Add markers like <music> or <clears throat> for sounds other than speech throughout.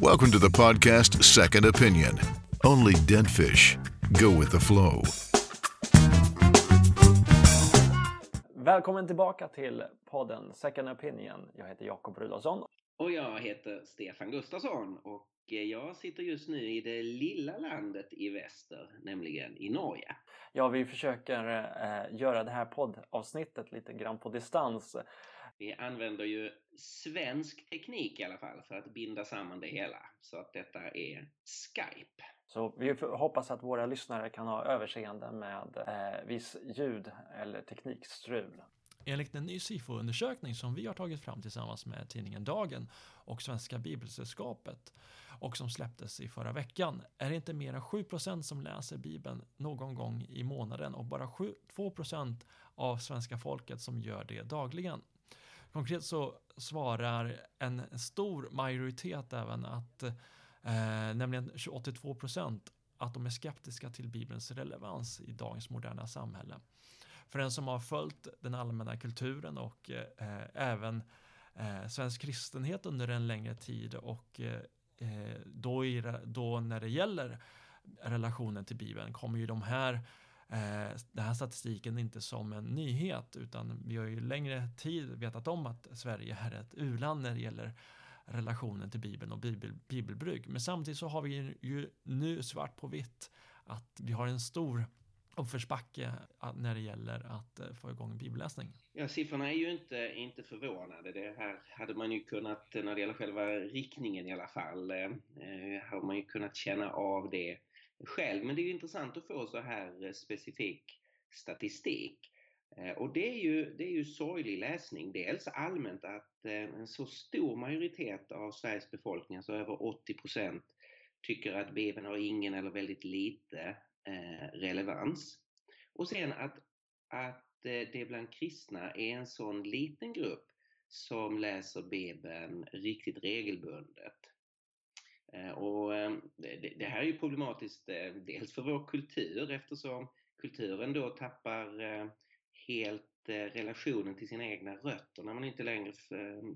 Welcome to the podcast Second Opinion. Only Deadfish. Go with the flow. Välkommen tillbaka till podden Second Opinion. Jag heter Jakob Rudolfsson. Och jag heter Stefan Gustafsson och jag sitter just nu i det lilla landet i väster, nämligen i Norge. Ja, vi försöker eh, göra det här poddavsnittet lite grann på distans. Vi använder ju svensk teknik i alla fall för att binda samman det hela. Så att detta är Skype. Så vi hoppas att våra lyssnare kan ha överseende med eh, viss ljud eller teknikstrul. Enligt en ny SIFO-undersökning som vi har tagit fram tillsammans med tidningen Dagen och Svenska Bibelsällskapet och som släpptes i förra veckan är det inte mer än 7% som läser Bibeln någon gång i månaden och bara 7, 2 av svenska folket som gör det dagligen. Konkret så svarar en stor majoritet även att, eh, nämligen 82 procent, att de är skeptiska till Bibelns relevans i dagens moderna samhälle. För den som har följt den allmänna kulturen och eh, även eh, svensk kristenhet under en längre tid och eh, eh då, i, då när det gäller relationen till Bibeln kommer ju de här eh, den här statistiken inte som en nyhet utan vi har ju längre tid vetat om att Sverige är ett u-land när det gäller relationen till Bibeln och bibel, bibelbruk. Men samtidigt så har vi ju nu svart på vitt att vi har en stor uppförsbacke eh, när det gäller att eh, få igång bibelläsning. Ja, siffrorna är ju inte, inte förvånande. Det här hade man ju kunnat, när det gäller själva riktningen i alla fall, eh, eh har man ju kunnat känna av det själv. Men det är ju intressant att få så här eh, specifik statistik. Eh, och det är ju, det är ju sorglig läsning. Dels allmänt att eh, en så stor majoritet av Sveriges befolkning, alltså över 80% tycker att Bibeln har ingen eller väldigt lite relevans. Och sen att, att det bland kristna är en sån liten grupp som läser Bibeln riktigt regelbundet. Eh, och eh, det här är ju problematiskt eh, dels för vår kultur eftersom kulturen då tappar helt relationen till sina egna rötter när man inte längre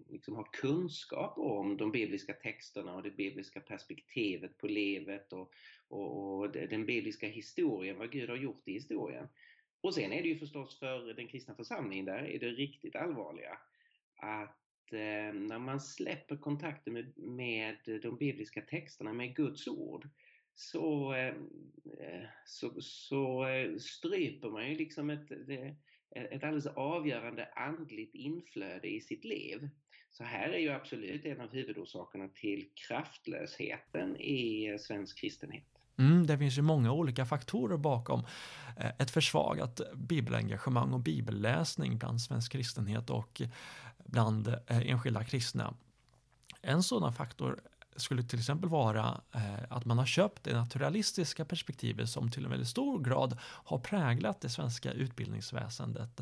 liksom har kunskap om de bibliska texterna och det bibliska perspektivet på livet och, och, och, den bibliska historien, vad Gud har gjort i historien. Och sen är det ju förstås för den kristna församlingen, där är det riktigt allvarliga att eh, när man släpper kontakten med, med de bibliska texterna, med Guds ord, så, eh, eh så, så eh, stryper man ju liksom ett, ett alldeles avgörande andligt inflöde i sitt liv. Så här är ju absolut en av huvudorsakerna till kraftlösheten i svensk kristenhet. Mm, det finns ju många olika faktorer bakom eh, ett försvagat bibelengagemang och bibelläsning bland svensk kristenhet och bland eh, enskilda kristna. En sådan faktor skulle till exempel vara eh, att man har köpt det naturalistiska perspektivet som till en väldigt stor grad har präglat det svenska utbildningsväsendet.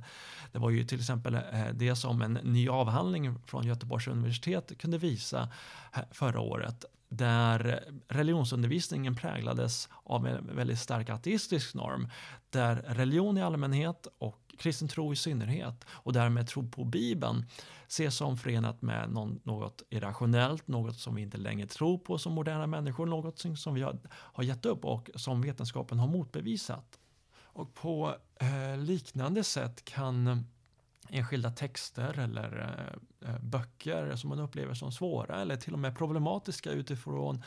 Det var ju till exempel eh, det som en ny avhandling från Göteborgs universitet kunde visa förra året där religionsundervisningen präglades av en väldigt stark ateistisk norm där religion i allmänhet och kristen tro i synnerhet och därmed tro på Bibeln ses som förenat med någon, något irrationellt, något som vi inte längre tror på som moderna människor, något som vi har, har gett upp och som vetenskapen har motbevisat. Och på eh, liknande sätt kan enskilda texter eller eh, eh, böcker som man upplever som svåra eller till och med problematiska utifrån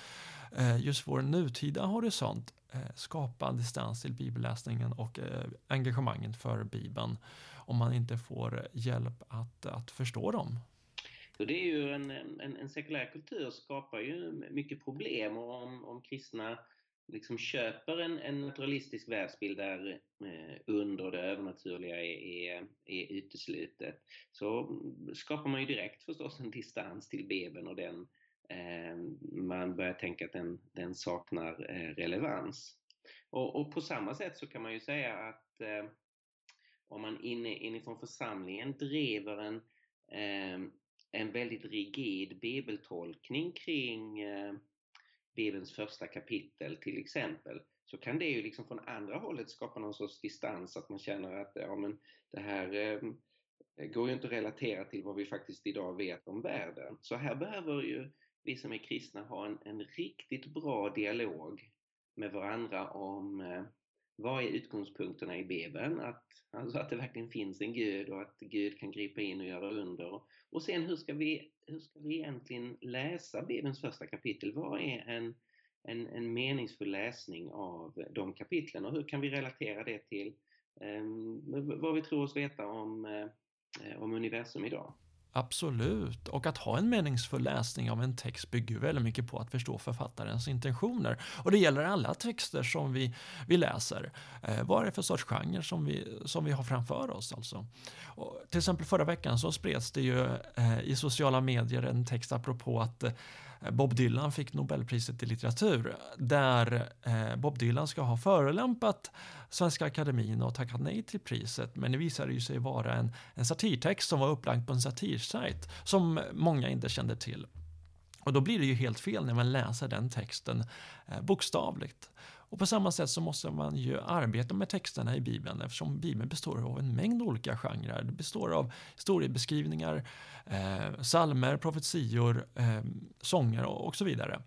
eh, just vår nutida horisont eh, Eh, skapa distans till bibelläsningen och eh, engagemanget för Bibeln om man inte får hjälp att, att förstå dem. Så det är ju en, en, en sekulär kultur skapar ju mycket problem och om, om kristna liksom köper en, en naturalistisk världsbild där eh, under och det övernaturliga är, är, är uteslutet så skapar man ju direkt förstås en distans till Bibeln och den, eh, Eh, man börjar tänka att den, den saknar eh, relevans. Och, och, på samma sätt så kan man ju säga att eh, om man inne, inifrån församlingen driver en, eh, en väldigt rigid bibeltolkning kring eh, Bibelns första kapitel till exempel, så kan det ju liksom från andra hållet skapa någon sorts distans, att man känner att ja, men det här eh, går ju inte att relatera till vad vi faktiskt idag vet om världen. Så här behöver ju vi som är kristna har en, en riktigt bra dialog med varandra om eh, vad är utgångspunkterna i Bibeln? Att, alltså att det verkligen finns en Gud och att Gud kan gripa in och göra under. Och sen hur ska vi, hur ska vi egentligen läsa Bibelns första kapitel? Vad är en, en, en meningsfull läsning av de kapitlen och hur kan vi relatera det till eh, vad vi tror oss veta om, eh, om universum idag? Absolut, och att ha en meningsfull läsning av en text bygger väldigt mycket på att förstå författarens intentioner. Och det gäller alla texter som vi, vi läser. Eh, vad är det för sorts genre som vi, som vi har framför oss? Alltså? Och till exempel förra veckan så spreds det ju eh, i sociala medier en text apropå att eh, Bob Dylan fick Nobelpriset i litteratur där eh, Bob Dylan ska ha förolämpat Svenska Akademin och tackat nej till priset. Men det visade ju sig vara en, en satirtext som var upplagd på en satirsajt som många inte kände till. Och då blir det ju helt fel när man läser den texten eh, bokstavligt. Och på samma sätt så måste man ju arbeta med texterna i Bibeln eftersom Bibeln består av en mängd olika genrer. Det består av historiebeskrivningar, eh, salmer, profetior, eh, sånger och, och så vidare.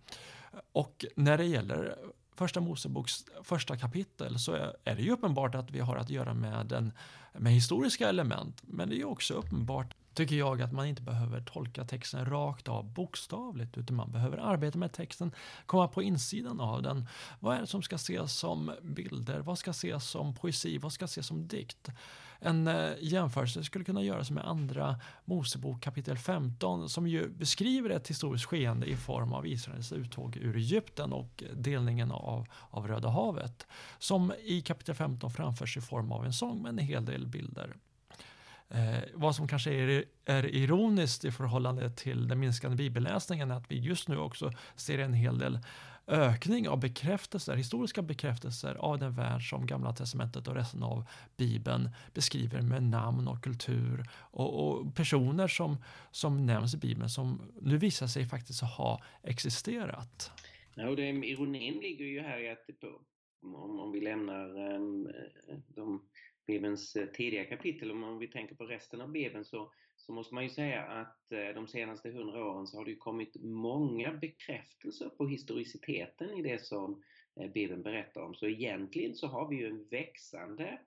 Och när det gäller Första Moseboks första kapitel så är det ju uppenbart att vi har att göra med, en, med historiska element. Men det är ju också uppenbart tycker jag att man inte behöver tolka texten rakt av bokstavligt utan man behöver arbeta med texten, komma på insidan av den. Vad är det som ska ses som bilder? Vad ska ses som poesi? Vad ska ses som dikt? En eh, jämförelse skulle kunna göras med andra Mosebok kapitel 15 som ju beskriver ett historiskt skeende i form av Israels uttåg ur Egypten och delningen av, av Röda havet. Som i kapitel 15 framförs i form av en sång med en hel del bilder. Eh, vad som kanske är, är ironiskt i förhållande till den minskande bibelläsningen är att vi just nu också ser en hel del ökning av bekräftelser, historiska bekräftelser av den värld som Gamla Testamentet och resten av Bibeln beskriver med namn och kultur och, och personer som, som nämns i Bibeln som nu visar sig faktiskt ha existerat. Ja, och det, ironin ligger ju här i att om, om vi lämnar um, de Bibelns eh, tidiga kapitel, om vi tänker på resten av Bibeln så, så måste man ju säga att eh, de senaste hundra åren så har det kommit många bekräftelser på historiciteten i det som eh, Bibeln berättar om. Så egentligen så har vi ju en växande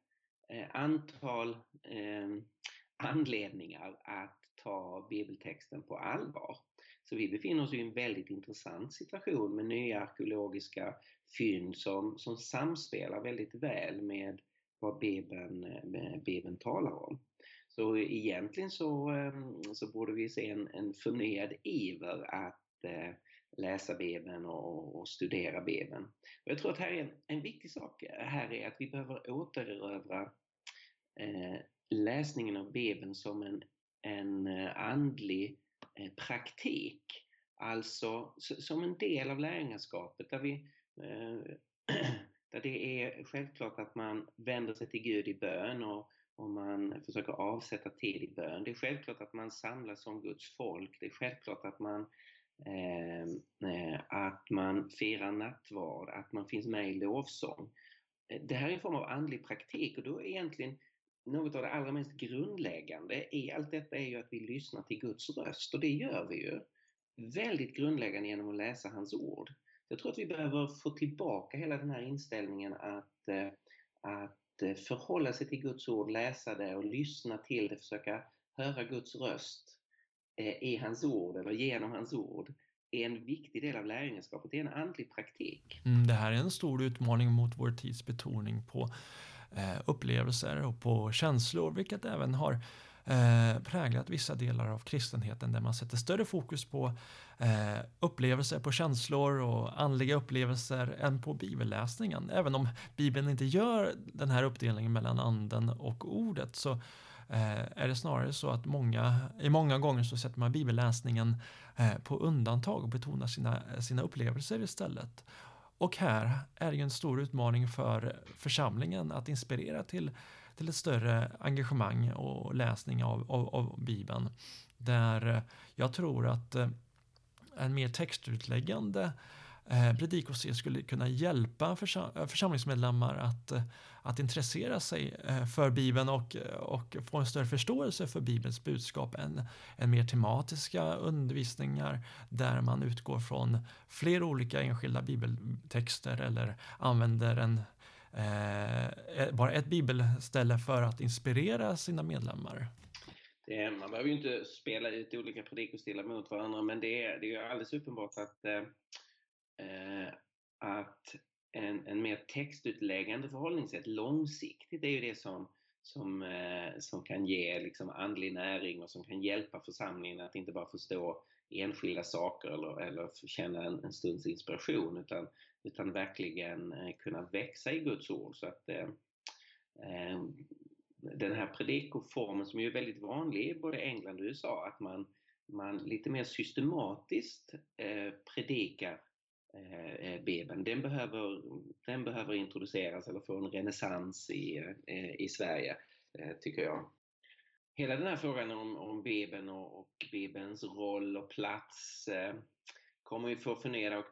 antal eh, anledningar att ta bibeltexten på allvar. Så vi befinner oss i en väldigt intressant situation med nya arkeologiska fynd som, som samspelar väldigt väl med vad Bibeln, eh, Bibeln talar om. Så egentligen så, ehm, så borde vi se en, en förnyad iver att eh, läsa Bibeln och, och studera Bibeln. Och jag tror att här är en, en viktig sak eh, här är att vi behöver återerövra eh, läsningen av Bibeln som en, en andlig eh, praktik. Alltså som en del av lärjungaskapet där vi eh, Ja, det är självklart att man vänder sig till Gud i bön och, och man försöker avsätta tid i bön. Det är självklart att man samlas som Guds folk. Det är självklart att man, ehm, eh, att man firar nattvard, att man finns med i lovsång. Det här är en form av andlig praktik och då är egentligen något av det allra mest grundläggande i allt detta är ju att vi lyssnar till Guds röst och det gör vi ju väldigt grundläggande genom att läsa hans ord. Jag tror att vi behöver få tillbaka hela den här inställningen att, eh, att eh, förhålla sig till Guds ord, läsa det och lyssna till det, försöka höra Guds röst eh, i hans ord eller genom hans ord är en viktig del av lärjungaskapet. Det är en andlig praktik. Mm, det här är en stor utmaning mot vår tids betoning på eh, upplevelser och på känslor, vilket även har eh, präglat vissa delar av kristenheten där man sätter större fokus på eh, upplevelser, på känslor och andliga upplevelser än på bibelläsningen. Även om Bibeln inte gör den här uppdelningen mellan anden och ordet så eh, är det snarare så att många, i många gånger så sätter man bibelläsningen eh, på undantag och betonar sina, sina upplevelser istället. Och här är det en stor utmaning för församlingen att inspirera till till ett större engagemang och läsning av, av, av Bibeln. Där eh, jag tror att eh, en mer textutläggande eh, skulle kunna hjälpa eh, församlingsmedlemmar att, att intressera sig för Bibeln och, och få en större förståelse för Bibelns budskap än, än mer tematiska undervisningar där man utgår från fler olika enskilda bibeltexter eller använder en eh, bara ett bibelställe för att inspirera sina medlemmar. Det, man behöver ju inte spela ut olika predikostilar mot varandra men det är, det är alldeles uppenbart att, eh, eh, att en, en mer textutläggande förhållningssätt långsiktigt är ju det som, som, eh, som kan ge liksom andlig näring och som kan hjälpa församlingen att inte bara förstå enskilda saker eller, eller känna en, en stunds inspiration utan, utan verkligen eh, kunna växa i Guds ord. Så att, eh, eh den här predikoformen som är väldigt vanlig i både England och USA, att man, man lite mer systematiskt eh, predikar eh, eh, Bibeln, den behöver, den behöver introduceras eller få en renässans i, eh, i Sverige, eh, tycker jag. Hela den här frågan om, om Bibeln och, och Bibelns roll och plats eh, kommer ju få förnyad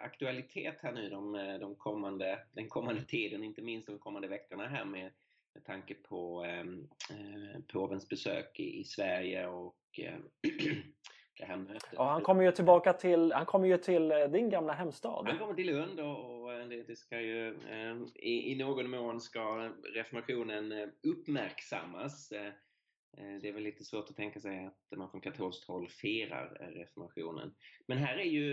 aktualitet här nu de, de kommande, den kommande tiden, inte minst de kommande veckorna här med med tanke på ehm, eh, påvens besök i, i Sverige och eh, <clears throat> det här mötet. Ja, han kommer ju tillbaka till, han kommer ju till eh, din gamla hemstad. Han kommer till Lund och, och eh, det, det, ska ju eh, i, i, någon mån ska reformationen eh, uppmärksammas. Eh, det är väl lite svårt att tänka sig att man från katolskt håll firar reformationen. Men här är ju,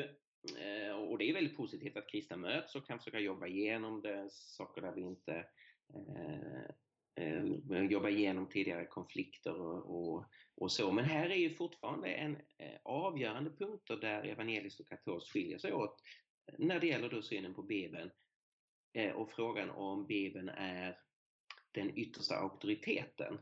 eh, och det är väldigt positivt att kristna möts och kan försöka jobba igenom det, saker där vi inte eh, eh jobba igenom tidigare konflikter och, och, och, så. Men här är ju fortfarande en avgörande punkter där evangeliskt och katolskt skiljer sig åt när det gäller då synen på Bibeln och frågan om Bibeln är den yttersta auktoriteten.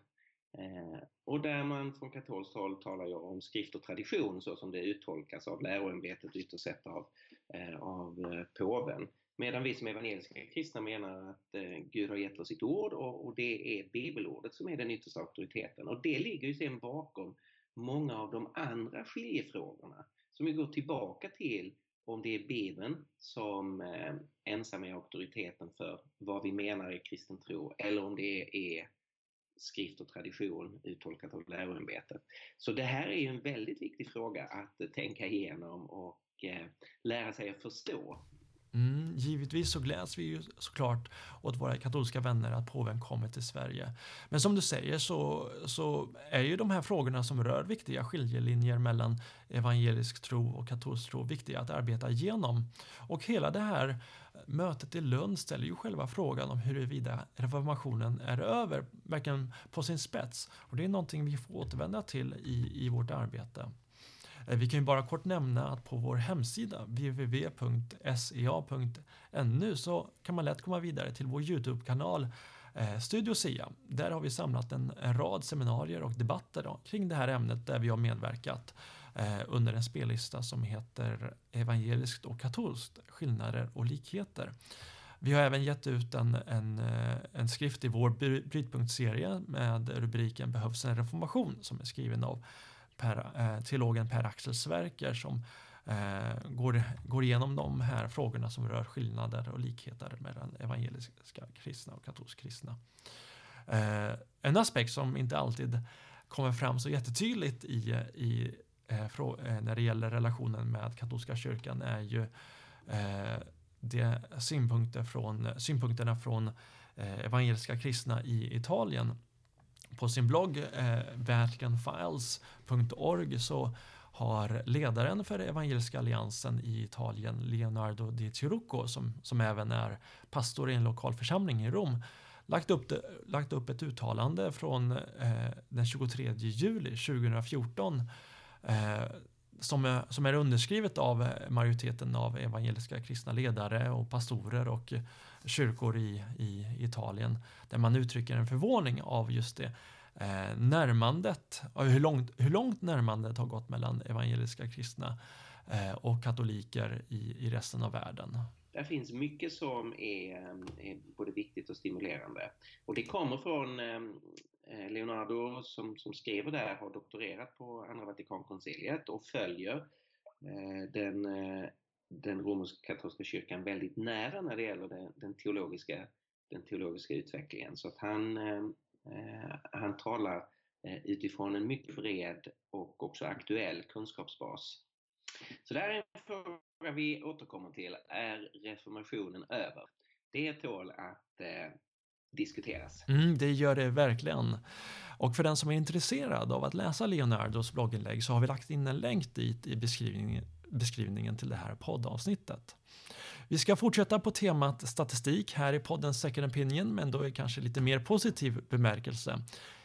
Eh, och där man från katolskt håll talar ju om skrift och tradition så som det uttolkas av läroämbetet ytterst sett av, eh, av eh, påven. Medan vi som evangeliska kristna menar att Gud har gett oss sitt ord och, och, det är bibelordet som är den yttersta auktoriteten. Och det ligger ju sen bakom många av de andra skiljefrågorna som ju går tillbaka till om det är Bibeln som eh, ensam är auktoriteten för vad vi menar är kristen tro eller om det är skrift och tradition uttolkat av läroämbetet. Så det här är ju en väldigt viktig fråga att eh, tänka igenom och eh, lära sig att förstå Mm, givetvis så gläds vi ju såklart åt våra katolska vänner att påven kommer till Sverige. Men som du säger så, så är ju de här frågorna som rör viktiga skiljelinjer mellan evangelisk tro och katolsk tro viktiga att arbeta igenom. Och hela det här mötet i Lund ställer ju själva frågan om huruvida reformationen är över, verkligen på sin spets. Och det är någonting vi får återvända till i, i vårt arbete. Eh, vi kan ju bara kort nämna att på vår hemsida www.sea.nu så kan man lätt komma vidare till vår Youtube-kanal eh, Studio SIA. Där har vi samlat en, rad seminarier och debatter då, kring det här ämnet där vi har medverkat eh, under en spellista som heter Evangeliskt och katolskt, skillnader och likheter. Vi har även gett ut en, en, eh, en skrift i vår brytpunktserie med rubriken Behövs en reformation som är skriven av per, eh, teologen Per-Axel Sverker som eh, går, går igenom de här frågorna som rör skillnader och likheter mellan evangeliska kristna och katolska kristna. Eh, en aspekt som inte alltid kommer fram så jättetydligt i, i eh, frå, eh, när det gäller relationen med katolska kyrkan är ju eh, de synpunkter från, synpunkterna från eh, evangeliska kristna i Italien på sin blogg eh, vaticanfiles.org så har ledaren för Evangeliska alliansen i Italien, Leonardo Di Tirucco, som, som även är pastor i en lokal församling i Rom, lagt upp, det, lagt upp ett uttalande från eh, den 23 juli 2014 eh, som, är, som är underskrivet av majoriteten av evangeliska kristna ledare och pastorer och kyrkor i, i Italien där man uttrycker en förvåning av just det eh, närmandet, eh, hur långt, hur långt närmandet har gått mellan evangeliska kristna eh, och katoliker i, i resten av världen. Det finns mycket som är, eh, är, både viktigt och stimulerande. Och det kommer från eh, eh Leonardo som, som skriver där, har doktorerat på Andra Vatikankonciliet och följer eh, den, eh, den romersk-katolska kyrkan väldigt nära när det gäller den, den, teologiska, den teologiska utvecklingen. Så att han, eh, han talar eh, utifrån en mycket bred och också aktuell kunskapsbas. Så det här är en fråga vi återkommer till. Är reformationen över? Det tål att eh, diskuteras. Mm, det gör det verkligen. Och för den som är intresserad av att läsa Leonardos blogginlägg så har vi lagt in en länk dit i beskrivningen, beskrivningen till det här poddavsnittet. Vi ska fortsätta på temat statistik här i podden Second Opinion men då i kanske lite mer positiv bemärkelse.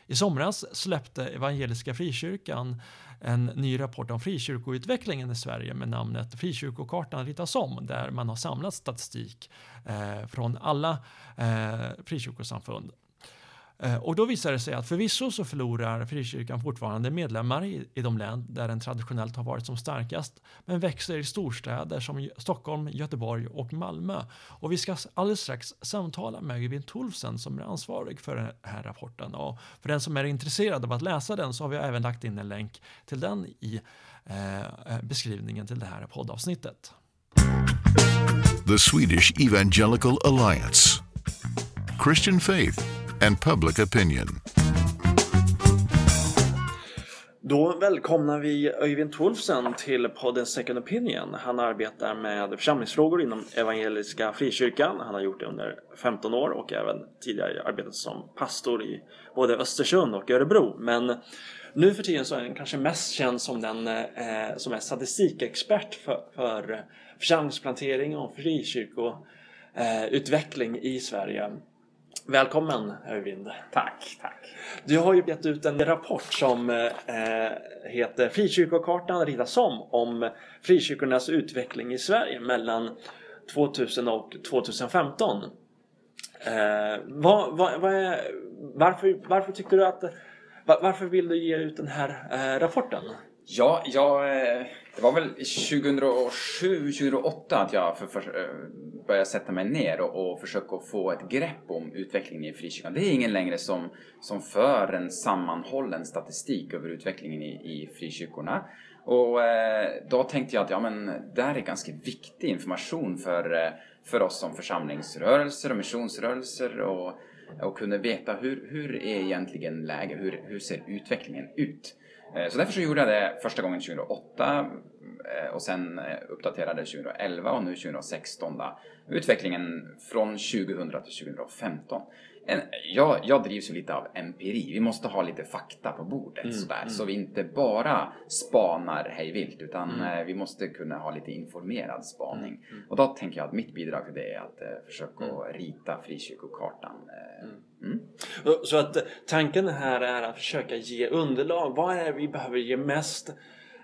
I somras släppte Evangeliska Frikyrkan en ny rapport om frikyrkoutvecklingen i Sverige med namnet Frikyrkokartan ritas om där man har samlat statistik eh, från alla eh, frikyrkosamfund. Eh, och då visar det sig att förvisso så förlorar frikyrkan fortfarande medlemmar i, i de län där den traditionellt har varit som starkast, men växer i storstäder som Stockholm, Göteborg och Malmö. Och vi ska alldeles strax samtala med Evin Tolfsen som är ansvarig för den här rapporten. Och för den som är intresserad av att läsa den så har vi även lagt in en länk till den i eh, eh beskrivningen till det här poddavsnittet. The Swedish Evangelical Alliance Christian Faith and public opinion. Då välkomnar vi Öyvind Wolfsen till podden Second Opinion. Han arbetar med församlingsfrågor inom Evangeliska Frikyrkan. Han har gjort det under 15 år och även tidigare arbetat som pastor i både Östersund och Örebro. Men nu för tiden så är han kanske mest känd som den eh, som är statistikexpert för, för församlingsplantering och frikyrkoutveckling eh, i Sverige. Välkommen Öyvind. Tack, tack. Du har ju gett ut en rapport som eh, heter Frikyrkokartan ritas om om frikyrkornas utveckling i Sverige mellan 2000 och 2015. Eh, vad, vad, vad är, varför, varför tyckte du att varför vill du ge ut den här eh, rapporten? Ja, jag, eh, det var väl 2007, 2008 att jag för, för, eh, började sätta mig ner och, och försöka få ett grepp om utvecklingen i frikyrkan. Det är ingen längre som, som för en sammanhållen statistik över utvecklingen i, i frikyrkorna. Och eh, då tänkte jag att ja, men, det här är ganska viktig information för, eh, för oss som församlingsrörelser och missionsrörelser och, och kunna veta hur, hur är egentligen läget, hur, hur ser utvecklingen ut? Eh, så därför så gjorde jag det första gången 2008 eh, och sen eh, uppdaterade 2011 och nu 2016 då, utvecklingen från 2000 till 2015. Jag, jag drivs ju lite av empiri. Vi måste ha lite fakta på bordet mm, sådär. Mm. Så vi inte bara spanar hejvilt utan mm. vi måste kunna ha lite informerad spaning. Mm, mm. Och då tänker jag att mitt bidrag till det är att eh, försöka mm. rita frikyrkokartan. Eh, så att tanken här är att försöka ge underlag. Vad är det vi behöver ge mest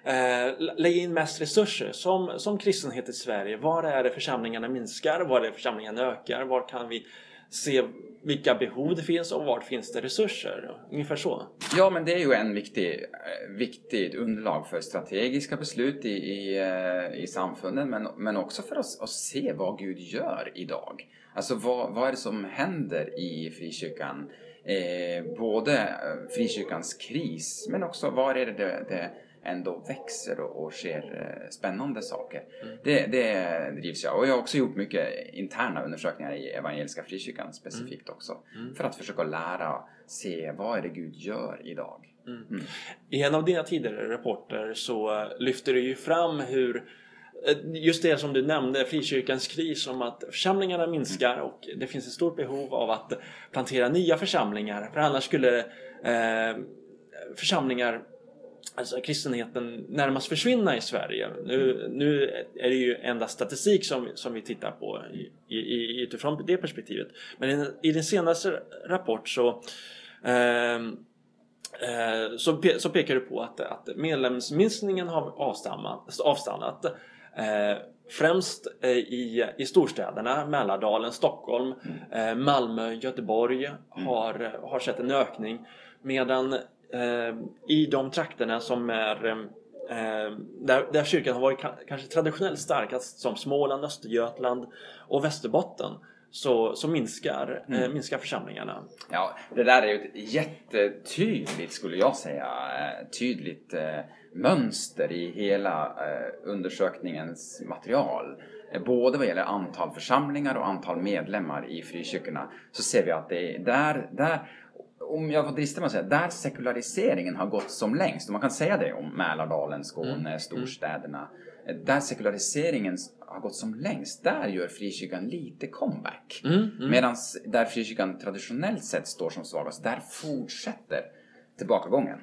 Eh, lägga in mest resurser som, som kristenhet i Sverige. Var är det församlingarna minskar? Var är det församlingarna ökar? Var kan vi se vilka behov det finns och var finns det resurser? Ungefär så. Ja, men det är ju en viktig, eh, viktig viktigt underlag för strategiska beslut i, i, eh, i samfunden men, men också för oss att se vad Gud gör idag. Alltså vad, vad är det som händer i frikyrkan? Eh, både eh, frikyrkans kris men också var är det, det, det ändå växer och, och sker eh, spännande saker. Mm. Det, det drivs jag. Och jag har också gjort mycket interna undersökningar i Evangeliska Frikyrkan specifikt mm. också. Mm. För att försöka lära se vad är det Gud gör idag. Mm. Mm. I en av dina tidigare rapporter så lyfter du ju fram hur eh, Just det som du nämnde, frikyrkans kris om att församlingarna minskar och det finns ett stort behov av att plantera nya församlingar för annars skulle eh, församlingar alltså kristenheten närmast försvinna i Sverige. Nu, nu är det ju endast statistik som, som vi tittar på i, i, utifrån det perspektivet. Men i, i din senaste rapport så ehm, eh, så, så pekar du på att, att medlemsminskningen har avstannat, avstannat eh, främst eh, i, i storstäderna, Mälardalen, Stockholm, mm. eh, Malmö, Göteborg mm. har, har sett en ökning medan i de trakterna som är eh, där, där kyrkan har varit kanske traditionellt starkast som Småland, Östergötland och Västerbotten så, så minskar, eh, minskar församlingarna. Ja, det där är ju ett jättetydligt, skulle jag säga, eh, tydligt eh, mönster i hela eh, undersökningens material. Eh, Både vad gäller antal församlingar och antal medlemmar i frikyrkorna så ser vi att det är där, där om jag får drista mig att säga, där sekulariseringen har gått som längst, och man kan säga det om Mälardalen, Skåne, storstäderna, eh, där sekulariseringen har gått som längst, där gör frikyrkan lite comeback. Medan där frikyrkan traditionellt sett står som svagast, där fortsätter tillbakagången.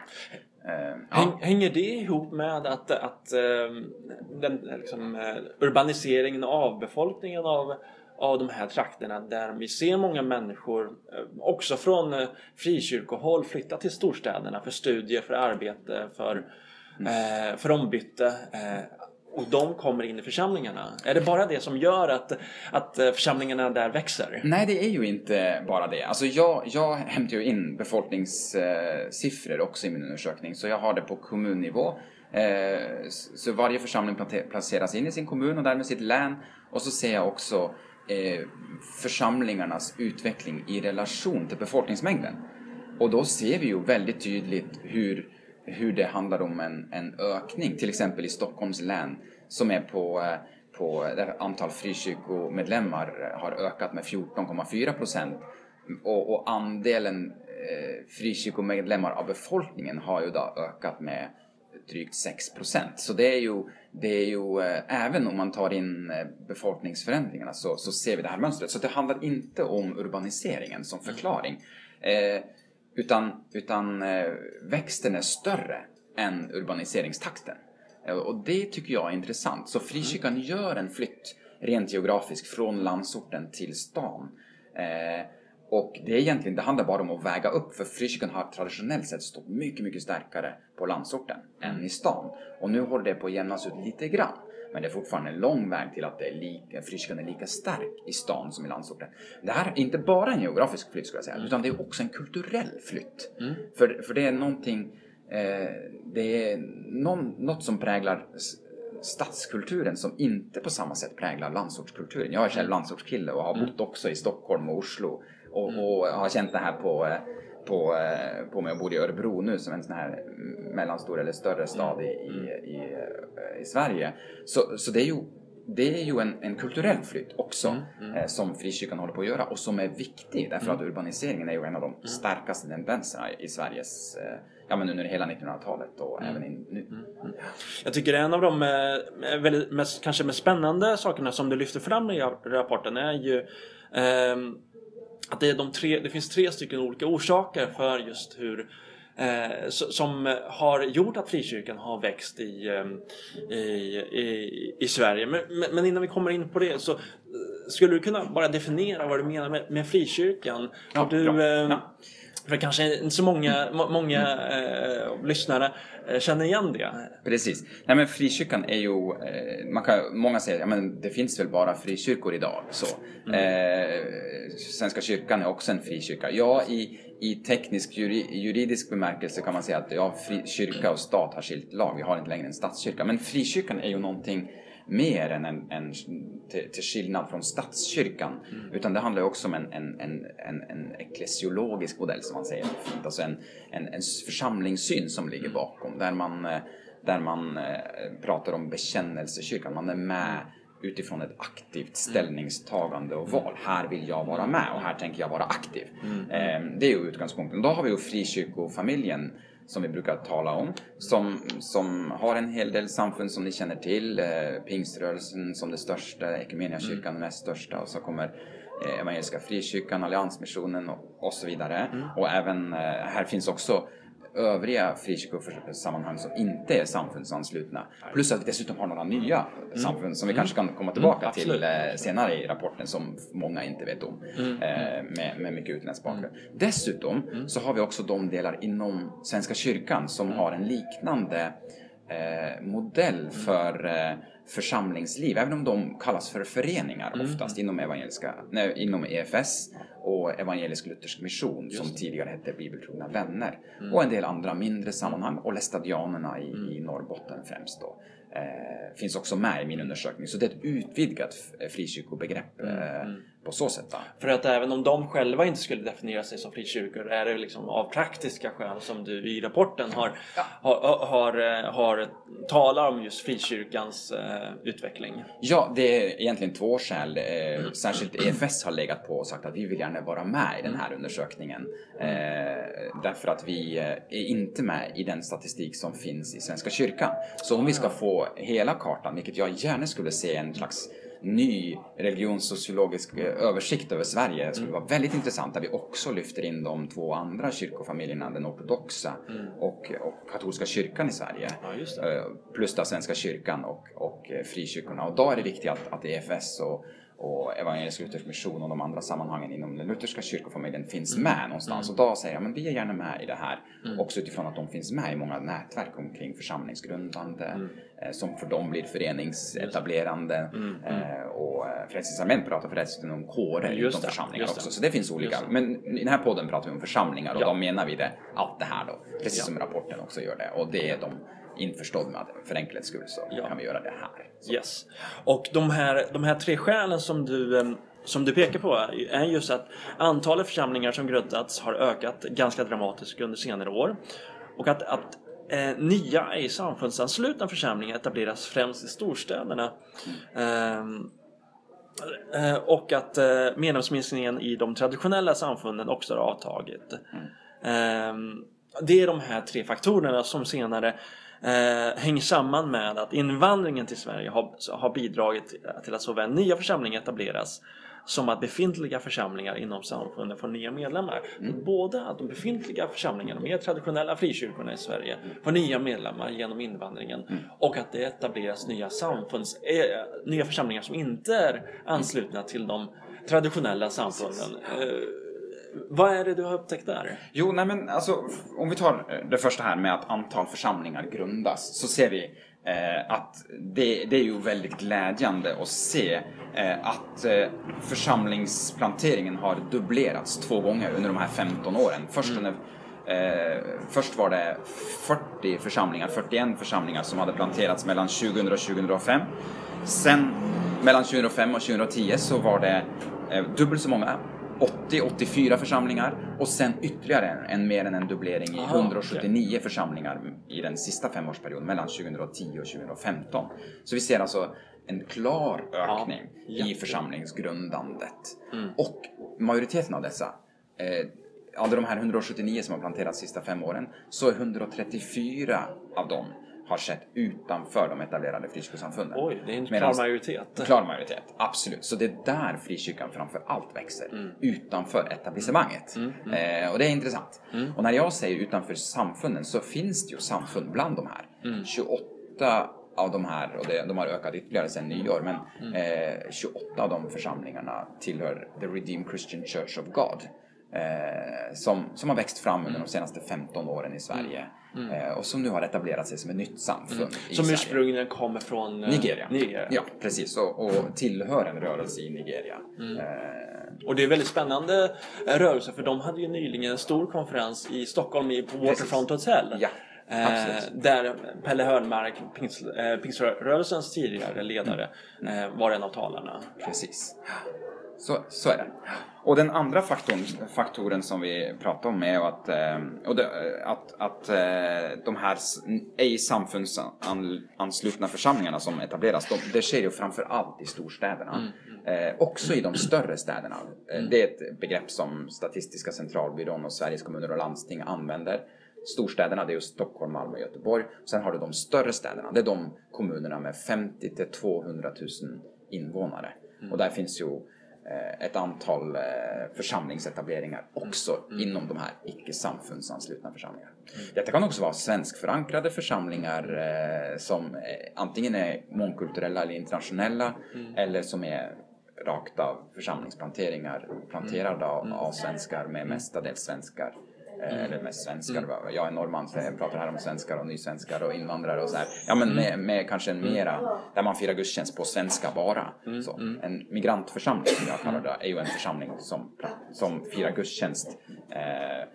Häng, ja. Hänger det ihop med att, att ehm, den liksom, eh, urbaniseringen och avbefolkningen av, av de här trakterna där vi ser många människor eh, också från eh, frikyrkohåll flytta till storstäderna för studier, för arbete, för, eh, för ombyte. Eh, och de kommer in i församlingarna. Är det bara det som gör att, att församlingarna där växer? Nej, det är ju inte bara det. Alltså jag, jag hämtar ju in befolkningssiffror också i min undersökning, så jag har det på kommunnivå. Så varje församling placeras in i sin kommun och därmed sitt län. Och så ser jag också eh, församlingarnas utveckling i relation till befolkningsmängden. Och då ser vi ju väldigt tydligt hur, hur det handlar om en, en ökning, till exempel i Stockholms län, som är på, eh, på där antal frikyrkomedlemmar har ökat med 14,4 procent. Och, och andelen eh, frikyrkomedlemmar av befolkningen har ju då ökat med drygt 6 procent. Så det är ju, det är ju eh, även om man tar in eh, befolkningsförändringarna så, så ser vi det här mönstret. Så det handlar inte om urbaniseringen som förklaring. Eh, utan utan eh, växten är större än urbaniseringstakten. Och det tycker jag är intressant. Så frikyrkan gör en flytt rent geografiskt från landsorten till stan. Eh, och det är egentligen, det handlar bara om att väga upp för frikyrkan har traditionellt sett stått mycket, mycket starkare på landsorten än i stan. Och nu håller det på att jämnas ut lite grann. Men det är fortfarande en lång väg till att det är lika, är lika stark i stan som i landsorten. Det här är inte bara en geografisk flytt skulle jag säga, utan det är också en kulturell flytt. För, för det är någonting, eh, det är någon, något som präglar stadskulturen som inte på samma sätt präglar landsortskulturen. Jag är själv landsortskille och har bott också i Stockholm och Oslo och, och har känt det här på, eh, på, eh, på mig och bor i Örebro nu som en sån här mellanstor eller större stad i, i, i, eh, i Sverige. Så, så det är ju det är ju en, en kulturell flytt också eh, som frikyrkan håller på att göra och som är viktig därför att urbaniseringen är ju en av de starkaste tendenserna i Sveriges, eh, ja men under hela 1900-talet och även in, nu. Jag tycker en av de eh, väldigt, mest, kanske mest spännande sakerna som du lyfter fram i rapporten är ju ehm, att det, är de tre, det finns tre stycken olika orsaker för just hur eh, som har gjort att frikyrkan har växt i, ehm, i, i, i Sverige. Men, men- innan vi kommer in på det så eh, skulle du kunna bara definiera vad du menar med, med frikyrkan? Ja, du, bra. ehm, Ja. För kanske inte så många, må- många eh, lyssnare eh, känner igen det. Precis. Nej men frikyrkan är ju, eh, man kan, många säger ja men det finns väl bara frikyrkor idag. Så. Eh, Svenska kyrkan är också en frikyrka. Ja, i, i teknisk juri, juridisk bemärkelse kan man säga att ja, fri, kyrka och stat har skilt lag. Vi har inte längre en statskyrka. Men frikyrkan är ju någonting mer än en, en till, till skillnad från statskyrkan. Utan det handlar också om en, en, en, en, en eklesiologisk modell som man säger. Alltså en, en, en församlingssyn som ligger bakom. Där man, eh, där man eh, pratar om bekännelsekyrkan. Man är med utifrån ett aktivt ställningstagande och val. Här vill jag vara med och här tänker jag vara aktiv. Eh, Det är ju utgångspunkten. Då har vi ju frikyrkofamiljen som vi brukar tala om, som, som har en hel del samfund som ni känner till. Eh, Pingströrelsen som det största, Equmeniakyrkan den näst största och så kommer eh, Evangeliska Frikyrkan, Alliansmissionen och, och så vidare. Och även eh, här finns också övriga frikyrkosammanhang som inte är samfundsanslutna. Plus att vi dessutom har några nya samfund som vi kanske kan komma tillbaka till absolut. eh, senare i rapporten som många inte vet om. Eh, med, med mycket utländsk bakgrund. Dessutom så har vi också de delar inom Svenska kyrkan som har en liknande eh, modell för eh, församlingsliv, även om de kallas för föreningar oftast inom, evangeliska, nej, inom EFS och Evangelisk Luthersk Mission som tidigare hette Bibeltrogna Vänner och en del andra mindre sammanhang och Lästadianerna i, i Norrbotten främst då. eh, finns också med i min undersökning. Så det är ett utvidgat frikyrkobegrepp eh, på så sätt. Då. För att även om de själva inte skulle definiera sig som frikyrkor är det liksom av praktiska skäl som du i rapporten har, har, har, eh, har talar om just frikyrkans eh, utveckling. Ja, det är egentligen två skäl. Eh, särskilt EFS har legat på och sagt att vi vill gärna vara med i den här undersökningen. Eh, därför att vi eh, är inte med i den statistik som finns i Svenska kyrkan. Så om vi ska få hela kartan, vilket jag gärna skulle se en slags ny religionssociologisk eh, översikt över Sverige Det skulle vara väldigt intressant där vi också lyfter in de två andra kyrkofamiljerna, den ortodoxa och, och katolska kyrkan i Sverige. Ja. Eh, plus då Svenska kyrkan och, och eh, frikyrkorna. Och då är det viktigt att, att EFS och, och Evangelisk Luthersk Mission och de andra sammanhangen inom den lutherska kyrkofamiljen finns Mm. med någonstans. Och då säger jag, men vi är gärna med i det här. Också utifrån att de finns med i många nätverk omkring församlingsgrundande, Mm. Eh, som för dem blir föreningsetablerande. Mm, Eh, och eh, Frälsningsarmén pratar förresten om kårer utom församlingar också. Så det finns olika. Men i den här podden pratar vi om församlingar och Ja. då menar vi det, allt det här då. Precis Ja. som rapporten också gör det. Och det är de införstådd med. För enkelhets skull så Ja. kan vi göra det här. Yes. Och de här, de här tre skälen som du, som du pekar på är just att antalet församlingar som grundats har ökat ganska dramatiskt under senare år. Och att, att eh, nya ej samfundsanslutna församlingar etableras främst i storstäderna. Ehm, eh, och att eh, medlemsminskningen i de traditionella samfunden också har avtagit. Ehm, det är de här tre faktorerna som senare eh, hänger samman med att invandringen till Sverige har, har bidragit till att såväl nya församlingar etableras som att befintliga församlingar inom samfunden får nya medlemmar. Både att de befintliga församlingarna, de mer traditionella frikyrkorna i Sverige, får nya medlemmar genom invandringen och att det etableras nya samfunds, eh, nya församlingar som inte är anslutna till de traditionella samfunden. Eh, vad är det du har upptäckt där? Jo, nej men alltså om vi tar eh, det första här med att antal församlingar grundas så ser vi eh, att det, det är ju väldigt glädjande att se att eh, församlingsplanteringen har dubblerats två gånger under de här 15 åren. Först, under, eh, först var det 40 församlingar, 41 församlingar som hade planterats mellan 2000 och 2005. Sen mellan 2005 och 2010 så var det eh, dubbelt så många 80-84 församlingar och sen ytterligare en, mer än en dubblering i Aha, 179 församlingar i den sista femårsperioden mellan 2010 och 2015. Så vi ser alltså en klar ökning i jätte. församlingsgrundandet. Mm. Och majoriteten av dessa eh, av de här 179 som har planterats de sista fem åren så är 134 av dem har skett utanför de etablerade frikyrkosamfunden. Oj, det är en klar Medans- majoritet. Klar majoritet, absolut. Så det är där frikyrkan framför allt växer. Mm. Utanför etablissemanget. Eh, och det är intressant. Mm. Och när jag säger utanför samfunden så finns det ju samfund bland de här. Mm. 28 av de här, och det, de har ökat ytterligare sedan nyår, men Mm. eh, 28 av de församlingarna tillhör The Redeemed Christian Church of God. Eh, som, som har växt fram under de senaste 15 åren i Sverige. Eh, och som nu har etablerat sig som ett nytt samfund Mm. Som Sverige. ursprungligen kommer från eh, Nigeria. Nigeria. Ja, precis. Och, och tillhör en rörelse i Nigeria. Mm. Eh, Och det är väldigt spännande eh, rörelse för de hade ju nyligen en stor konferens i Stockholm på Waterfront Hotel. Ja, absolut. där Pelle Hörnmark, pingst, eh, pingströrelsens tidigare ledare, Mm. eh, var en av talarna. precis. Så, så är det. Och den andra faktorn, faktoren som vi pratar om är att, eh, och det, att, att eh, de här ej samfundsanslutna församlingarna som etableras, de, det sker ju framför allt i storstäderna. Eh, också i de större städerna. Eh, det är ett begrepp som Statistiska centralbyrån och Sveriges kommuner och landsting använder. Storstäderna, det är ju Stockholm, Malmö och Göteborg. Sen har du de större städerna, det är de kommunerna med 50 till 200 000 invånare. Och där finns ju eh, ett antal eh, församlingsetableringar också inom de här icke samfundsanslutna församlingarna. Detta kan också vara svenskförankrade församlingar eh, som antingen är mångkulturella eller internationella eller som är rakt av församlingsplanteringar planterade av, av svenskar med mestadels svenskar. Eh, Eller mest svenskar. Jag är norrman så jag pratar här om svenskar och nysvenskar och invandrare och så här. Ja men med, med kanske en mera, där man firar gudstjänst på svenska bara. Så. En migrantförsamling som jag kallar det är ju en församling som, som firar gudstjänst eh,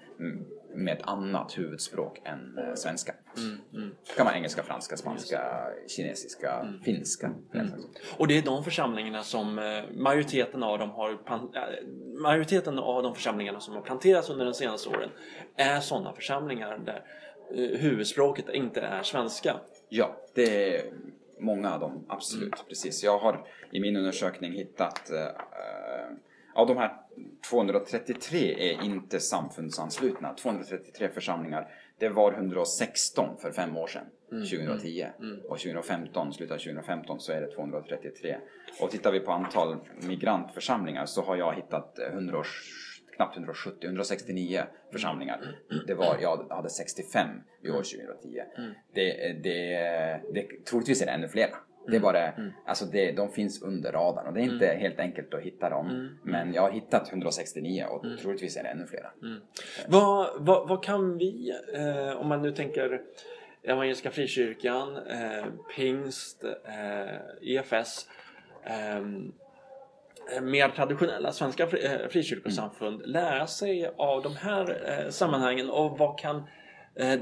med ett annat huvudspråk än eh, svenska. Mm, mm. Kan vara engelska, franska, spanska, kinesiska, finska. för den Mm. Och det är de församlingarna som eh, majoriteten av dem har äh, majoriteten av de församlingarna som har planterats under de senaste åren är sådana församlingar där eh, huvudspråket inte är svenska. Ja, det är många av dem, absolut. Mm. Precis. Jag har i min undersökning hittat eh, eh, av de här 233 är inte samfundsanslutna. 233 församlingar. Det var 116 för fem år sedan, Mm. 2010. Och 2015, slutet av 2015, så är det 233. Och tittar vi på antal migrantförsamlingar så har jag hittat eh, 100, knappt 170, 169 församlingar. Det var, jag hade 65 vid år 2010. Det, det, det, troligtvis är det ännu fler. Det är bara, alltså det, de finns under radarn och det är inte helt enkelt att hitta dem. Men jag har hittat 169 och troligtvis är det ännu flera. Vad, vad, vad kan vi, eh, om man nu tänker Evangeliska Frikyrkan, eh, Pingst, eh, EFS, eh, mer traditionella svenska fri, eh, frikyrkosamfund lära sig av de här eh, sammanhangen och vad kan eh,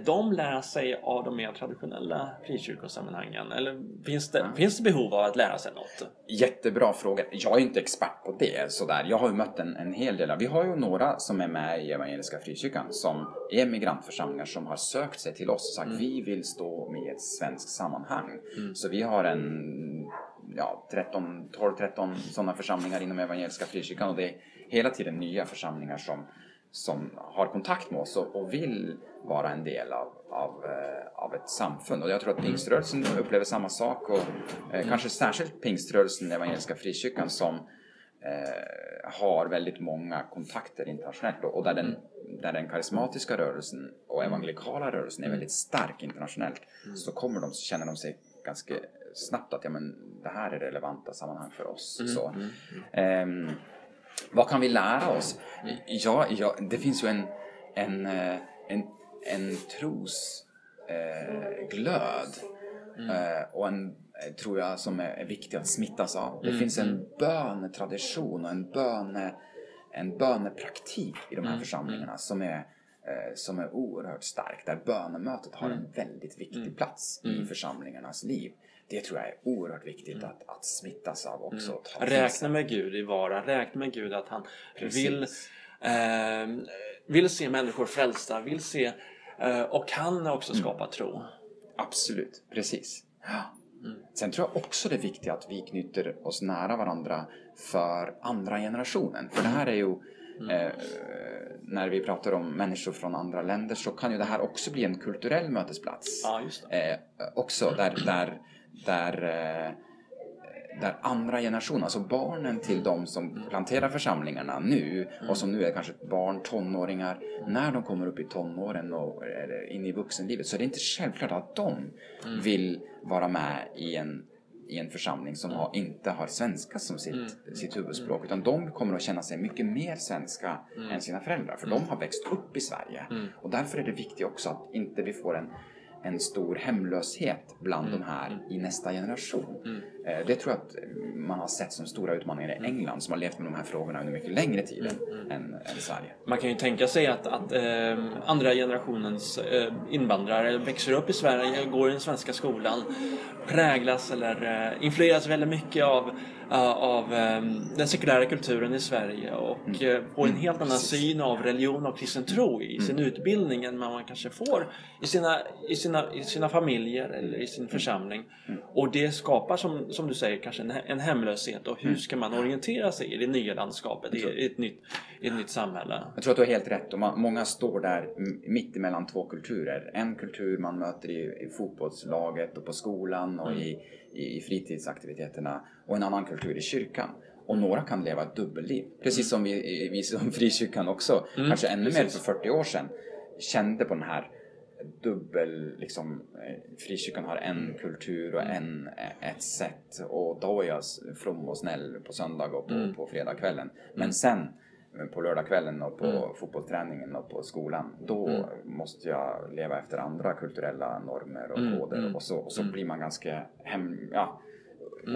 de lära sig av de mer traditionella frikyrkosammanhangen? Eller finns det, finns det behov av att lära sig något? Jättebra fråga. Jag är inte expert på det sådär. Jag har ju mött en, en hel del. Vi har ju några som är med i Evangeliska Frikyrkan som är migrantförsamlingar som har sökt sig till oss och sagt vi vill stå med i ett svenskt sammanhang. Så vi har en ja, 13, 12, 13 sådana församlingar inom Evangeliska Frikyrkan och det är hela tiden nya församlingar som, som har kontakt med oss och, och vill vara en del av, av, eh, av ett samfund. Och jag tror att pingströrelsen upplever samma sak och eh, kanske särskilt pingströrelsen, Evangeliska Frikyrkan som eh, har väldigt många kontakter internationellt och, och där, den, där den karismatiska rörelsen och evangelikala rörelsen är väldigt stark internationellt så kommer de, så känner de sig ganska snabbt att ja, men, det här är relevanta sammanhang för oss. Så, ehm, vad kan vi lära oss? Ja, ja det finns ju en, en, eh, en, en tros eh, glöd eh, och en, eh, tror jag, som är, viktig att smittas av. Det finns en bönetradition och en, böne, en bönepraktik i de här församlingarna som är som är oerhört stark, där bönemötet har en väldigt viktig plats i församlingarnas liv. Det tror jag är oerhört viktigt att, att smittas av också. ta till sig. Räkna med Gud i vardagen, räkna med Gud att han Precis. vill, eh, vill se människor frälsta, vill se eh, och kan också skapa tro. Absolut, precis. Ja. Sen tror jag också det är viktigt att vi knyter oss nära varandra för andra generationen. För det här är ju, eh, när vi pratar om människor från andra länder så kan ju det här också bli en kulturell mötesplats. Ja, just det. Eh, också där, där, där, eh, där andra generationer, alltså barnen till de som planterar församlingarna nu och som nu är kanske barn, tonåringar, när de kommer upp i tonåren och in i vuxenlivet så är det inte självklart att de vill vara med i en i en församling som har, inte har svenska som sitt, sitt huvudspråk utan de kommer att känna sig mycket mer svenska än sina föräldrar för de har växt upp i Sverige. Och därför är det viktigt också att inte vi får en en stor hemlöshet bland de här i nästa generation. Eh, Det tror jag att man har sett som stora utmaningar i England som har levt med de här frågorna under mycket längre tid än, än, än Sverige. Man kan ju tänka sig att, att eh, andra generationens eh, invandrare växer upp i Sverige, går i den svenska skolan, präglas eller eh, influeras väldigt mycket av, av eh, den sekulära kulturen i Sverige och eh, får en helt annan syn av religion och kristen tro i sin utbildning än man kanske får i sina, i sina, i sina familjer eller i sin församling. Och det skapar som, som du säger kanske en, en hemlöshet och hur ska man orientera sig i det nya landskapet, i, ett, nytt, i ett nytt samhälle? Jag tror att du har helt rätt och man, många står där mitt emellan två kulturer. En kultur man möter i, i fotbollslaget och på skolan och i, i, i fritidsaktiviteterna och en annan kultur i kyrkan. Och några kan leva ett dubbelliv. Precis som vi, vi som frikyrkan också, kanske ännu mer för 40 år sedan, kände på den här dubbel, liksom, eh, frikyrkan har en kultur och en, eh, ett sätt och då är jag from och snäll på söndag och på, på fredagskvällen. Men sen på lördagskvällen och på fotbollsträningen och på skolan, då måste jag leva efter andra kulturella normer och koder och så, och så blir man ganska hem, ja,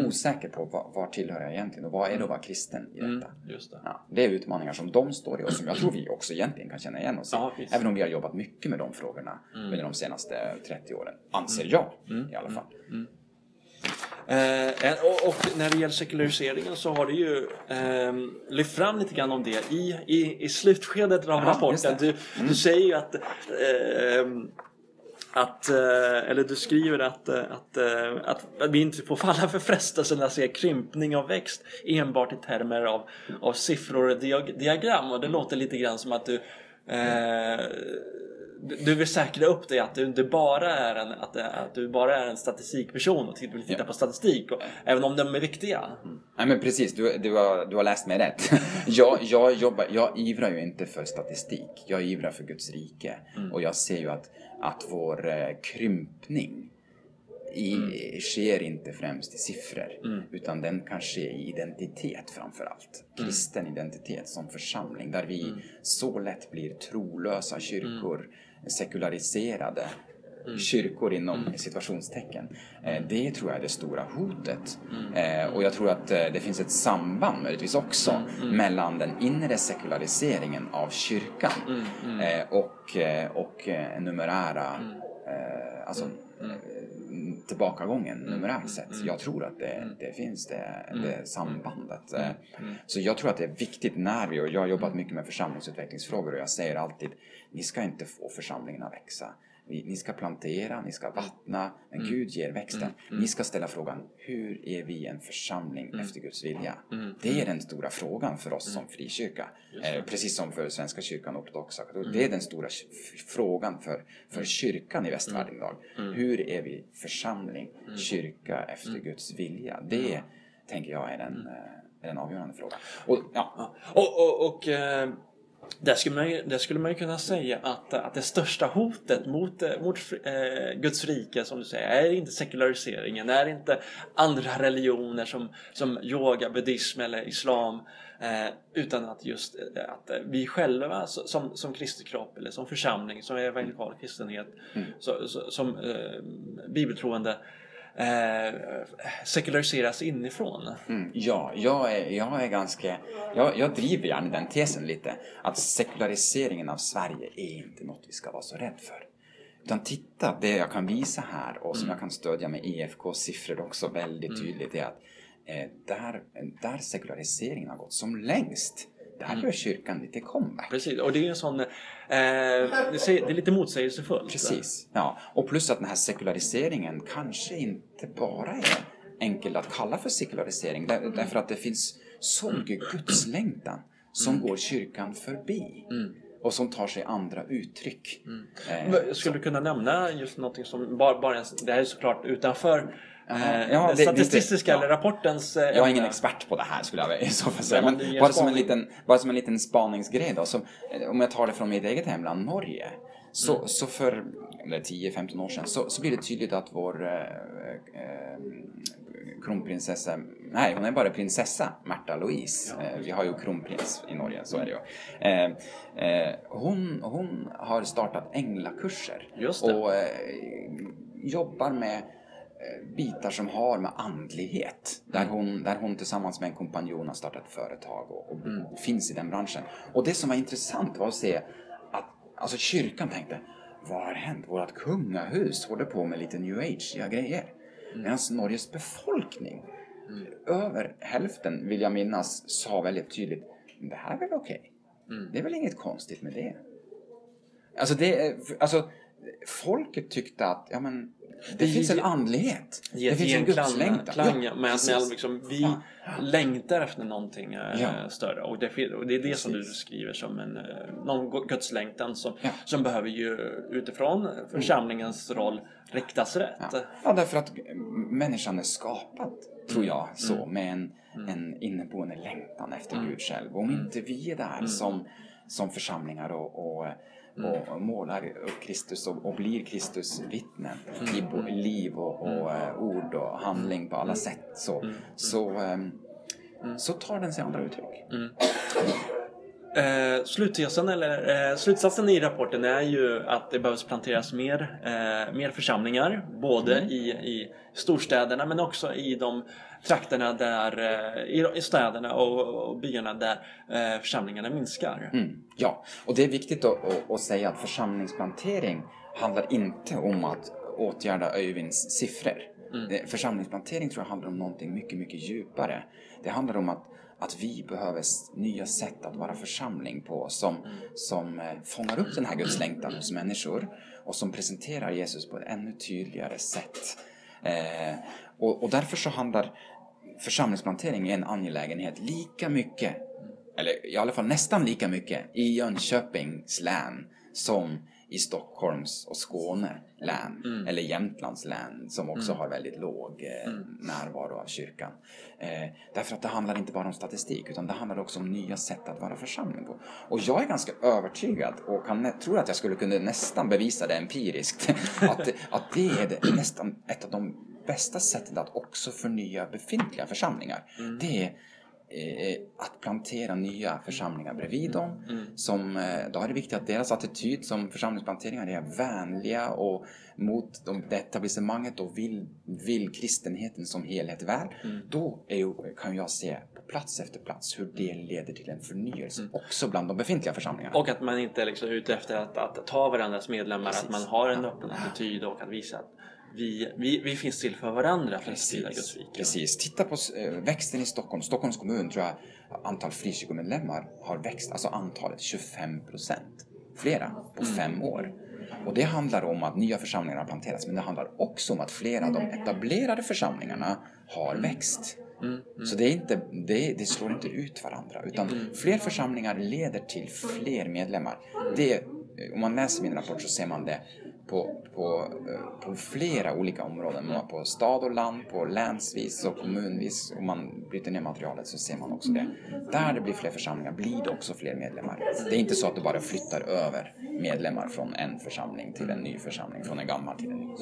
osäker på vad, var tillhör jag egentligen och vad är det att vara kristen i Mm, detta? det. Ja, det är utmaningar som de står i och som jag tror vi också egentligen kan känna igen oss i. Ja. Även om vi har jobbat mycket med de frågorna Mm. under de senaste 30 åren. Anser jag i alla fall. Eh, och, och när det gäller sekulariseringen så har du ju eh, lyft fram lite grann om det i, i, i slutskedet av just rapporten. Du, du säger ju att eh, att, eller du skriver att, eh, att, eh, att, att vi inte får falla för frestelsen att se krympning av växt enbart i termer av, av siffror och diag- diagram. Och det låter lite grann som att du eh, du- vill säkra upp dig att du inte bara är en, att, att du bara är en statistikperson och vill titta Ja. på statistik. Och, även om de är viktiga. Nej men precis, du, du, har, du har läst mig rätt. <laughs> jag, jag, jobbar, jag ivrar ju inte för statistik, jag ivrar för Guds rike. Och jag ser ju att, att vår eh, krympning i, sker inte främst i siffror, utan den kan ske i identitet framför allt. Kristen identitet som församling, där vi så lätt blir trolösa kyrkor, sekulariserade kyrkor inom situationstecken. Eh, Det tror jag är det stora hotet. Eh, Och jag tror att eh, det finns ett samband möjligtvis också mellan den inre sekulariseringen av kyrkan och, och numerära, alltså tillbakagången numerärt sett. Jag tror att det, det finns det, det sambandet. Så jag tror att det är viktigt när vi, och jag har jobbat mycket med församlingsutvecklingsfrågor och jag säger alltid, ni ska inte få församlingen att växa. Ni, ska plantera, ni ska vattna, men Gud ger växten. Ni ska ställa frågan, hur är vi en församling efter Guds vilja? Det är den stora frågan för oss som frikyrka. Eh, precis som för Svenska kyrkan och ortodoxa. Det är den stora frågan för, för kyrkan i västvärlden idag. Hur är vi församling, kyrka efter Guds vilja? Det tänker jag är den, eh, är den avgörande frågan. Och, ja, Och, och, och eh, där, skulle man ju, där skulle man ju kunna säga att, att det största hotet mot, eh, mot eh, Guds rike som du säger är inte sekulariseringen, är inte andra religioner som, som yoga, buddhism eller islam eh, utan att just eh, att vi själva som, som Kristi kropp eller som församling, som evangelikal kristenhet, så, så, som eh, bibeltroende eh, sekulariseras inifrån. Mm, ja, jag är, jag är ganska... Jag, jag driver gärna den tesen lite. Att sekulariseringen av Sverige är inte något vi ska vara så rädd för. Utan titta, det jag kan visa här och som jag kan stödja med EFK-siffror också väldigt tydligt är att eh, där, där sekulariseringen har gått som längst, där gör kyrkan lite comeback. Precis, och det är en sån... Eh, det, är lite motsägelsefullt. Precis. Ja. Och plus att den här sekulariseringen kanske inte bara är enkel att kalla för sekularisering. Där, därför att det finns så mycket gudslängtan som går kyrkan förbi. Och som tar sig andra uttryck. Eh, Men Skulle du kunna nämna just någonting som bara, bara det här är såklart utanför eh, Ja, den det- statistiska det- eller rapportens eh, Jag är ingen expert på det här skulle jag <laughs> i så fall säga. Men bara som, en liten, bara som en liten spaningsgrej då. Som, eh, om jag tar det från mitt eget hemland Norge. Så, Mm. så för eller 10-15 år sedan så, så blir det tydligt att vår eh, eh, kronprinsessa, nej hon är bara prinsessa, Märta Louise. Eh, vi har ju kronprins i Norge, så är det ju. Eh, eh, hon, hon har startat änglakurser. Just det. Och jobbar med bitar som har med andlighet. Där Mm. hon, där hon tillsammans med en kompanjon har startat företag och, och Mm. finns i den branschen. Och det som var intressant var att se att alltså kyrkan tänkte vad har hänt? Vårt kungahus håller på med lite new age grejer. Mm. Medan Norges befolkning, över hälften vill jag minnas, sa väldigt tydligt det här är väl okej. Mm. Det är väl inget konstigt med det. Alltså, det, är- alltså folket tyckte att ja, men, det, Det finns en andlighet. Det finns en gudslängtan. klang, Ja, med precis. liksom, vi Ja. längtar efter någonting eh, Ja. större och det, och det är det som du Precis. skriver som en, eh, någon gudslängtan som, Ja. som behöver ju utifrån församlingens roll riktas rätt. Ja. därför att människan är skapad, tror Mm. jag, så med en, en inneboende längtan efter Mm. Gud själv. Och om inte vi är där som, som församlingar och, och, Mm. och målar upp Kristus och, och blir Kristus vittnen Mm. i liv och, och eh, ord och handling på alla sätt. Så, så, ehm, så tar den sig andra uttryck. Eh, sluttesen, eller, eh, slutsatsen i rapporten är ju att det behövs planteras mer, eh, mer församlingar. Både Mm. i, i storstäderna men också i de trakterna där, eh, i, städerna och, och byarna där eh, församlingarna minskar. Mm, ja, och det är viktigt att, att, säga att församlingsplantering handlar inte om att åtgärda Öyvinds siffror. Det- Församlingsplantering tror jag handlar om någonting mycket, mycket djupare. Det handlar om att, att vi behöver nya sätt att vara församling på som, som eh, fångar upp den här Guds längtan hos människor och som presenterar Jesus på ett ännu tydligare sätt. Eh, och, och därför så handlar församlingsplantering en angelägenhet lika mycket eller i alla fall nästan lika mycket i Jönköpings län som i Stockholms och Skåne län eller Jämtlands län som också har väldigt låg eh, närvaro av kyrkan. Eh, därför att det handlar inte bara om statistik utan det handlar också om nya sätt att vara församling på. Och jag är ganska övertygad och kan, tror att jag skulle kunna nästan bevisa det empiriskt <laughs> att, att det är det, nästan ett av de bästa sätten att också förnya befintliga församlingar. Det är att plantera nya församlingar bredvid dem. Som, eh, då är det viktigt att deras attityd som församlingsplanteringar är vänliga och mot de, det etablissemanget och vill, vill kristenheten som helhet väl. Då är kan jag se på plats efter plats hur det leder till en förnyelse också bland de befintliga församlingarna. Och att man inte liksom är ute efter att, att ta varandras medlemmar, att man har en öppen attityd och att visa att vi, vi, vi finns till för varandra för att sprida Guds rike. Precis. Titta på eh, växten i Stockholm. Stockholms kommun tror jag antal frikyrkomedlemmar har växt, alltså antalet 25 procent. Flera på fem år. Och det handlar om att nya församlingar har planterats men det handlar också om att flera av de etablerade församlingarna har växt. Så det, är inte, det, det slår inte ut varandra utan fler församlingar leder till fler medlemmar. Det, om man läser min rapport så ser man det på, på, eh, på flera olika områden. Man På stad och land, på länsvis och kommunvis. Om man bryter ner materialet så ser man också det. Där det blir fler församlingar blir det också fler medlemmar. Det är inte så att du bara flyttar över medlemmar från en församling till en ny församling, från en gammal till en ny.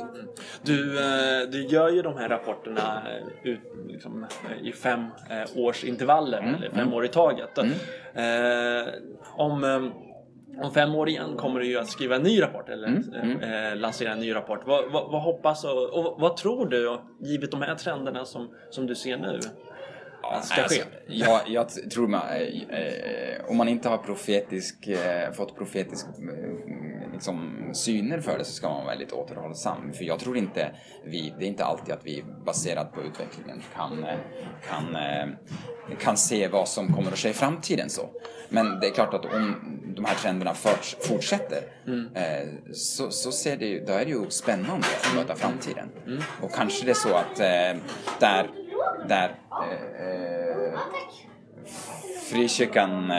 Du, eh, du gör ju de här rapporterna eh, ut, liksom, i fem års intervaller, eller fem år i taget. Eh, om, om fem år igen kommer du ju att skriva en ny rapport eller eh, lansera en ny rapport. Vad, vad, vad hoppas och, och vad tror du, givet de här trenderna som, som du ser nu, ska Alltså, ske? jag, jag tror man, eh, eh, om man inte har profetisk, eh, fått profetisk eh, liksom, syner för det så ska man vara väldigt återhållsam. För jag tror inte vi, det är inte alltid att vi baserat på utvecklingen kan, kan, eh, kan se vad som kommer att ske i framtiden så. Men det är klart att om de här trenderna förts, fortsätter eh, så, så ser det ju, då är det ju spännande att möta framtiden. Och kanske det är så att eh, där, där eh, frikyrkan,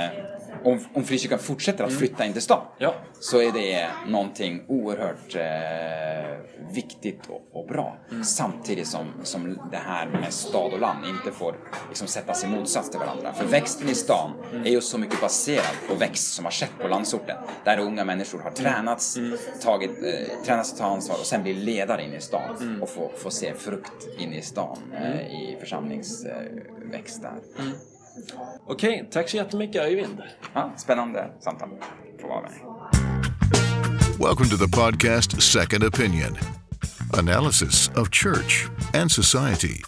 om, om frikyrkan fortsätter att flytta in till stan Ja. så är det någonting oerhört eh, viktigt och, och bra. Samtidigt som, som det här med stad och land inte får liksom, sättas i motsats till varandra. För växten i stan är ju så mycket baserad på växt som har skett på landsorten. Där unga människor har tränats, tagit, eh, tränats att ta ansvar och sen blir ledare in i stan och får, får se frukt in i stan eh, i församlingsväxt där. Okej, tack så jättemycket Öyvind. Ja, spännande samtal. Får vara med. Welcome to the podcast Second Opinion analysis of church and society.